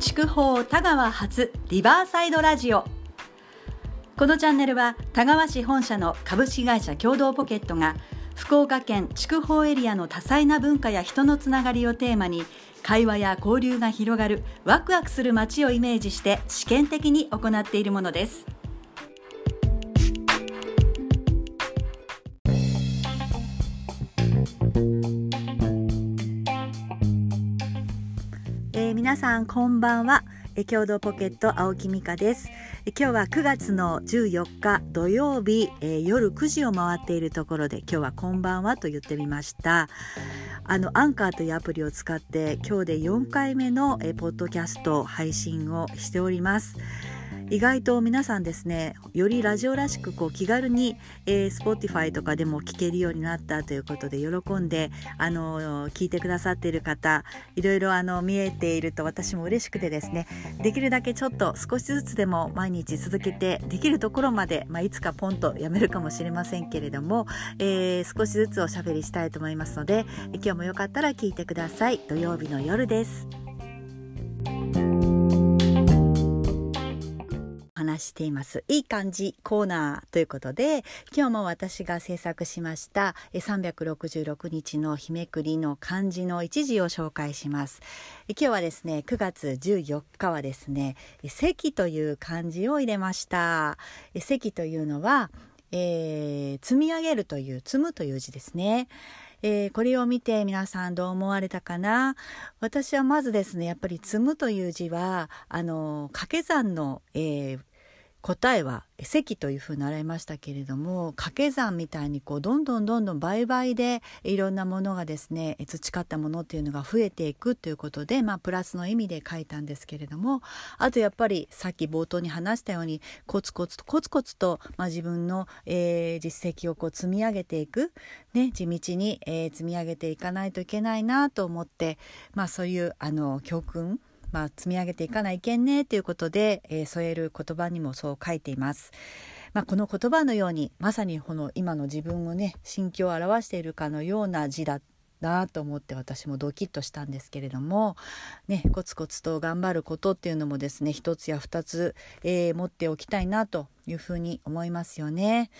筑豊田川発リバーサイドラジオこのチャンネルは田川市本社の株式会社共同ポケットが福岡県筑豊エリアの多彩な文化や人のつながりをテーマに会話や交流が広がるワクワクする街をイメージして試験的に行っているものです。皆さんこんばんは。共同ポケット青木美香です。今日は9月の14日土曜日、えー、夜9時を回っているところで今日はこんばんはと言ってみました。あのアンカーというアプリを使って今日で4回目の、えー、ポッドキャスト配信をしております。意外と皆さんですねよりラジオらしくこう気軽に、えー、Spotify とかでも聞けるようになったということで喜んであの聞いてくださっている方いろいろあの見えていると私も嬉しくてですねできるだけちょっと少しずつでも毎日続けてできるところまで、まあ、いつかポンとやめるかもしれませんけれども、えー、少しずつおしゃべりしたいと思いますので今日もよかったら聞いてください土曜日の夜です。話しています。いい感じコーナーということで今日も私が制作しました366日の日めくりの漢字の一字を紹介します。今日はですね9月14日はですね積という漢字を入れました。積というのは、えー、積み上げるという積むという字ですね。えー、これを見て皆さんどう思われたかな？私はまずですねやっぱり「積む」という字はあの掛け算の、えー、答えは積というふうに習いましたけれども掛け算みたいにこうどんどんどんどん倍々でいろんなものがですね培ったものっていうのが増えていくということで、まあ、プラスの意味で書いたんですけれどもあとやっぱりさっき冒頭に話したようにコツコツとコツコツと、まあ、自分の、えー、実績をこう積み上げていく、ね、地道に、えー、積み上げていかないといけないなと思って、まあ、そういうあの教訓まあ、積み上げていかないけんねということで、えー、添える言葉にもそう書いています。まあ、この言葉のようにまさにこの今の自分をね心境を表しているかのような字だなと思って私もドキッとしたんですけれども、ね、コツコツと頑張ることっていうのもですね一つや二つ、えー、持っておきたいなというふうに思いますよね。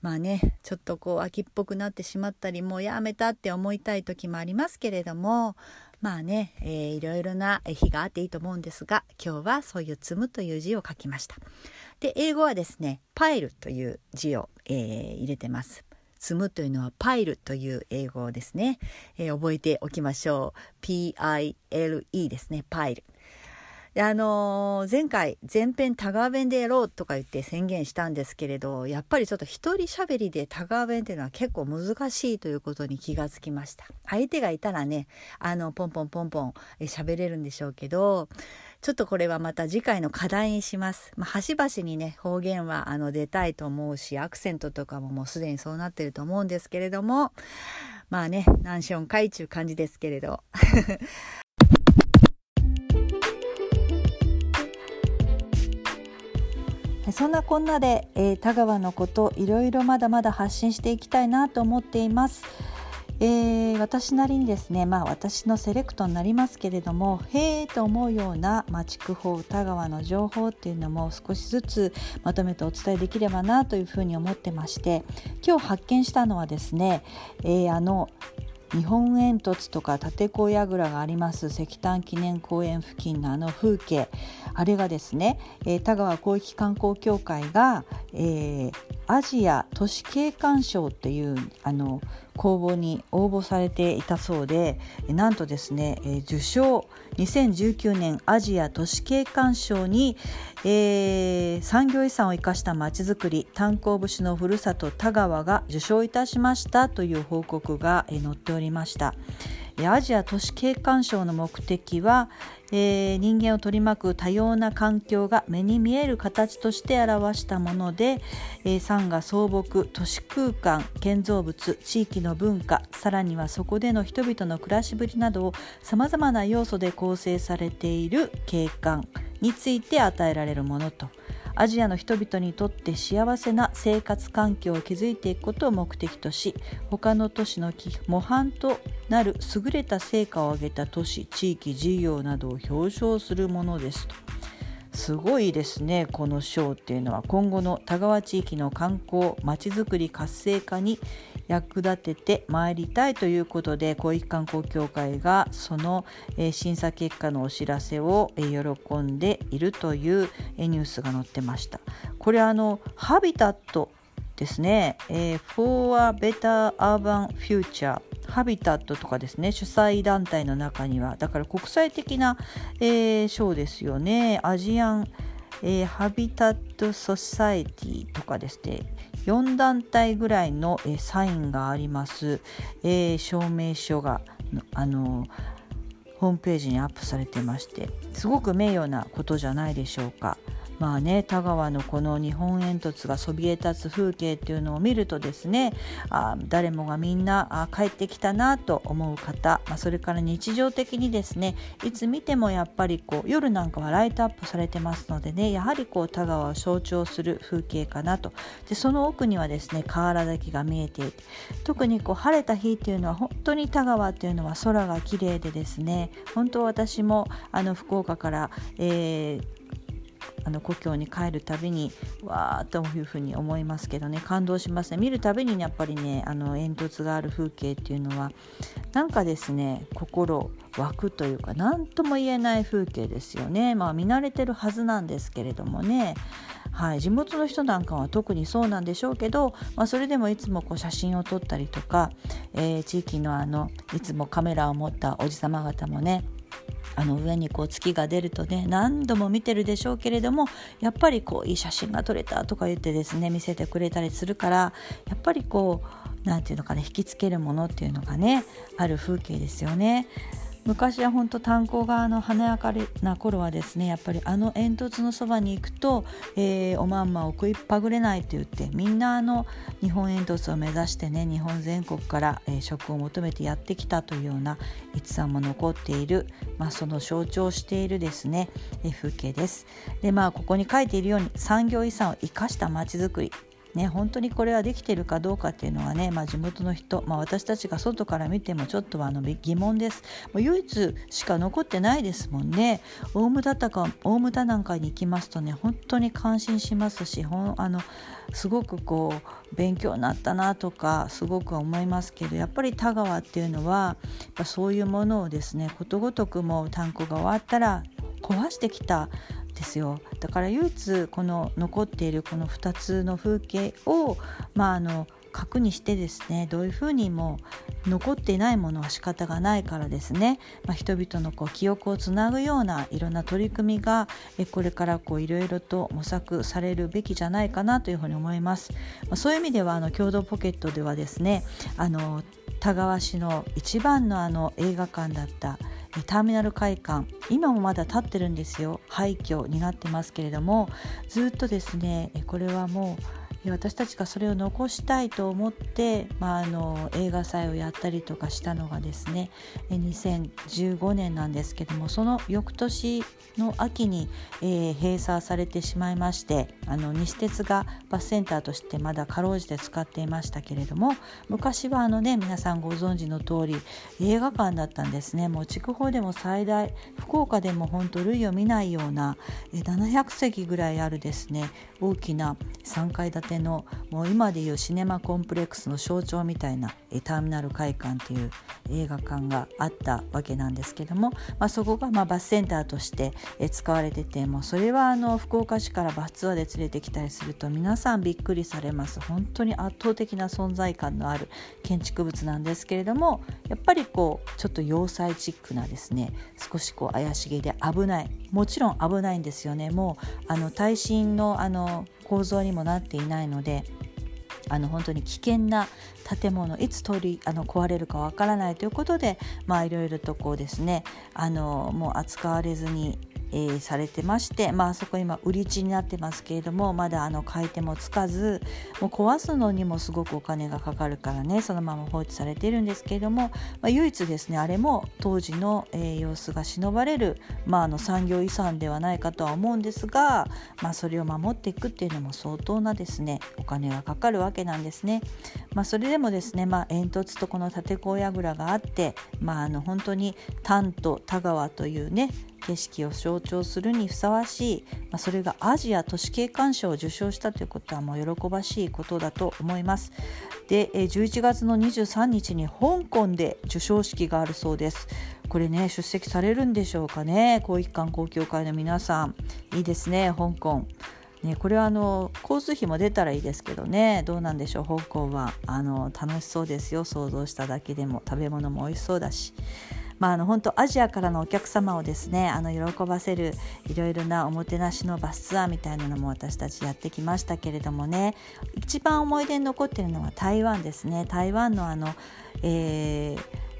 まあねちょっとこう秋っぽくなってしまったりもうやめたって思いたい時もありますけれどもまあね、えー、いろいろな日があっていいと思うんですが今日はそういう「積む」という字を書きました。で英語はですね「パイル」という字を、えー、入れてます。積むというのはパイルという英語ですね、えー、覚えておきましょう P-I-L-E ですねパイルあのー、前回前編田川弁でやろうとか言って宣言したんですけれどやっぱりちょっと一人喋りで田川弁っていうのは結構難しいということに気がつきました相手がいたらねあのポンポンポンポン喋れるんでしょうけどちょっとこれはまた次回の課題にします。まあ、端々にね、方言はあの出たいと思うし、アクセントとかももうすでにそうなってると思うんですけれども、まあね、難所回中感じですけれど。そんなこんなで、えー、田川のこといろいろまだまだ発信していきたいなと思っています。えー、私なりにですねまあ私のセレクトになりますけれどもへえと思うような、まあ、田川の情報っていうのも少しずつまとめてお伝えできればなというふうに思ってまして今日発見したのはですね、えー、あの日本煙突とか立子櫓があります。石炭記念公園付近のあの風景。あれがですね、えー、田川広域観光協会が、えー、アジア都市景観賞っていうあの公募に応募されていたそうでなんとですね、えー、受賞2019年アジア都市景観賞に、えー、産業遺産を生かしたまちづくり炭鉱節のふるさと田川が受賞いたしましたという報告が、えー、載っておりました。アジア都市景観賞の目的は、えー、人間を取り巻く多様な環境が目に見える形として表したもので、えー、山河草木都市空間建造物地域の文化さらにはそこでの人々の暮らしぶりなどをさまざまな要素で構成されている景観について与えられるものと。アジアの人々にとって幸せな生活環境を築いていくことを目的とし他の都市の模範となる優れた成果を上げた都市地域事業などを表彰するものですと。すごいですねこの賞っていうのは今後の田川地域の観光まちづくり活性化に役立ててまいりたいということで広域観光協会がその、え審査結果のお知らせを、え喜んでいるという、えニュースが載ってました。これあのハビタットですね、えー、For a Better Urban Future. ハビタットとかですね。主催団体の中には。だから国際的な、えー、賞ですよね。アジアン、えー、ハビタット・ソサエティとかですね。4団体ぐらいの、えー、サインがあります、えー、証明書があのホームページにアップされてまして。すごく名誉なことじゃないでしょうか。まあね田川のこの日本煙突がそびえ立つ風景っていうのを見るとですねあ誰もがみんなあ帰ってきたなと思う方、まあ、それから日常的にですねいつ見てもやっぱりこう夜なんかはライトアップされてますのでねやはりこう田川を象徴する風景かなと。でその奥にはですね河原岳が見えていて特にこう晴れた日っていうのは本当に田川っていうのは空が綺麗でですね本当私もあの福岡から、えーあの故郷に帰るたびにわーというふうに思いますけどね。感動しますね。見るたびにやっぱりねあの煙突がある風景っていうのはなんかですね心湧くというか何とも言えない風景ですよね。まあ見慣れてるはずなんですけれどもね。はい、地元の人なんかは特にそうなんでしょうけど、まあ、それでもいつもこう写真を撮ったりとか、えー、地域のあのいつもカメラを持ったおじさま方もねあの上にこう月が出るとね何度も見てるでしょうけれどもやっぱりこういい写真が撮れたとか言ってですね見せてくれたりするからやっぱりこう何て言うのかね引きつけるものっていうのがねある風景ですよね。昔は本当炭鉱があの華やかな頃はですねやっぱりあの煙突のそばに行くと、えー、おまんまを食いっぱぐれないと言ってみんなあの日本煙突を目指してね日本全国から、えー、食を求めてやってきたというような逸話も残っている、まあ、その象徴しているですね、えー、風景です。でまあここに書いているように産業遺産を生かしたまちづくりね、本当にこれはできてるかどうかっていうのはね、まあ、地元の人、まあ、私たちが外から見てもちょっとあの疑問です。もう唯一しか残ってないですもんね。大牟田か大牟田なんかに行きますとね本当に感心しますしほんあのすごくこう勉強になったなとかすごく思いますけどやっぱり田川っていうのはやっぱそういうものをですねことごとくもう炭鉱が終わったら壊してきたですよだから唯一この残っているこの2つの風景をまああの核にしてですねどういうふうにも残っていないものは仕方がないからですね、まあ、人々のこう記憶をつなぐようないろんな取り組みがこれからこういろいろと模索されるべきじゃないかなというふうに思います。まあ、そういう意味ではあの共同ポケットではですねあの田川市の一番のあの映画館だったターミナル会館。今もまだ立ってるんですよ。廃墟になってますけれども。ずっとですねこれはもう私たちがそれを残したいと思って、まあ、あの映画祭をやったりとかしたのがですね2015年なんですけどもその翌年の秋に、えー、閉鎖されてしまいましてあの西鉄がバスセンターとしてまだかろうじて使っていましたけれども昔はあのね皆さんご存知の通り映画館だったんですね。もう筑豊でも最大福岡でも本当類を見ないような700席ぐらいあるですね大きな3階建てのもう今でいうシネマコンプレックスの象徴みたいなターミナル会館という映画館があったわけなんですけども、まあ、そこがまバスセンターとして使われててもそれはあの福岡市からバスツアーで連れてきたりすると皆さんびっくりされます。本当に圧倒的な存在感のある建築物なんですけれどもやっぱりこうちょっと要塞チックなですね少しこう怪しげで危ない。もちろん危ないんですよね。もうあの耐震のあの構造にもなっていないのであの本当に危険な建物いつ取りあの壊れるかわからないということでまあいろいろとこうですねあのもう扱われずにえー、されてまして、まあそこ今売り地になってますけれどもまだあの買い手もつかずもう壊すのにもすごくお金がかかるからねそのまま放置されているんですけれども、まあ、唯一ですねあれも当時の、えー、様子が忍ばれる、まあ、あの産業遺産ではないかとは思うんですが、まあ、それを守っていくっていうのも相当なですねお金がかかるわけなんですね。まあ、それでもですね、まあ、煙突とこの立甲櫓があって、まあ、あの本当に丹と田川というね景色を象徴するにふさわしい、まあ、それがアジア都市景観賞を受賞したということはもう喜ばしいことだと思います。で11月の23日に香港で授賞式があるそうです。これね出席されるんでしょうかね広域観光協会の皆さんいいですね香港。ね、これはあの交通費も出たらいいですけどねどうなんでしょう香港はあの楽しそうですよ想像しただけでも食べ物も美味しそうだし。まあ、あの本当アジアからのお客様をですねあの喜ばせるいろいろなおもてなしのバスツアーみたいなのも私たちやってきましたけれどもね一番思い出に残っているのは台湾ですね。台湾のあの、えー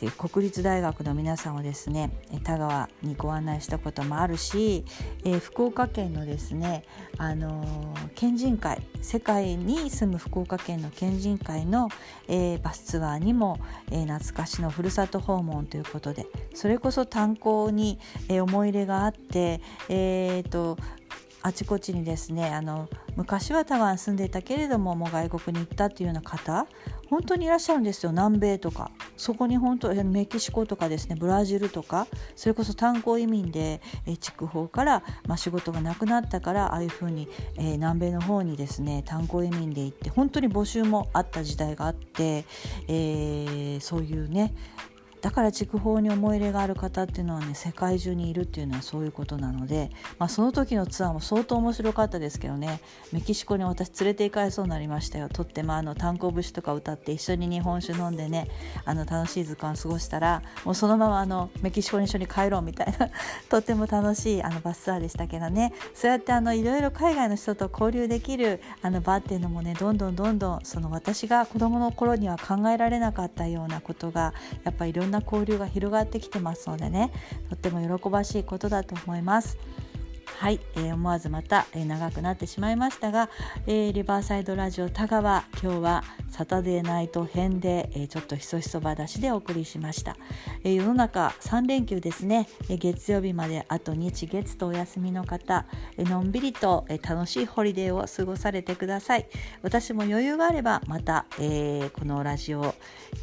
ていう国立大学の皆さんをですね田川にご案内したこともあるし、えー、福岡県のですね、あのー、県人会世界に住む福岡県の県人会の、えー、バスツアーにも、え懐かしのふるさと訪問ということでそれこそ炭鉱に、え思い入れがあって、えーとあちこちにですねあの昔は台湾住んでいたけれどももう外国に行ったっていうような方本当にいらっしゃるんですよ。南米とか。そこに本当メキシコとかですねブラジルとかそれこそ炭鉱移民で、筑豊から、まあ、仕事がなくなったからああいうふうに、えー、南米の方にですね炭鉱移民で行って本当に募集もあった時代があって、えー、そういうねだから筑豊に思い入れがある方っていうのはね世界中にいるっていうのはそういうことなので、まあ、その時のツアーも相当面白かったですけどね。メキシコに私連れて行かれそうになりましたよ。とってもあの炭鉱節とか歌って一緒に日本酒飲んでねあの楽しい時間を過ごしたらもうそのままあのメキシコに一緒に帰ろうみたいな とっても楽しいあのバスツアーでしたけどね。そうやってあのいろいろ海外の人と交流できるあの場っていうのもねどんどんどんどんその私が子どもの頃には考えられなかったようなことがやっぱりいろんな交流が広がってきてますのでねとっても喜ばしいことだと思います。はい、えー、思わずまた、えー、長くなってしまいましたが、えー、リバーサイドラジオ田川今日はサタデーナイト編で、えちょっとひそひそ話でお送りしました、え世の中3連休ですね、え月曜日まであと日月とお休みの方、えのんびりと、え楽しいホリデーを過ごされてください。私も余裕があればまた、えこのラジオ、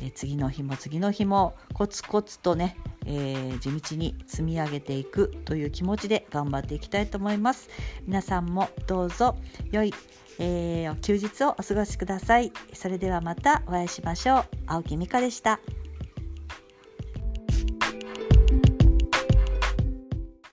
え次の日も次の日もコツコツとねえー、地道に積み上げていくという気持ちで頑張っていきたいと思います。皆さんもどうぞ良い、えー、休日をお過ごしください。それではまたお会いしましょう。青木美香でした。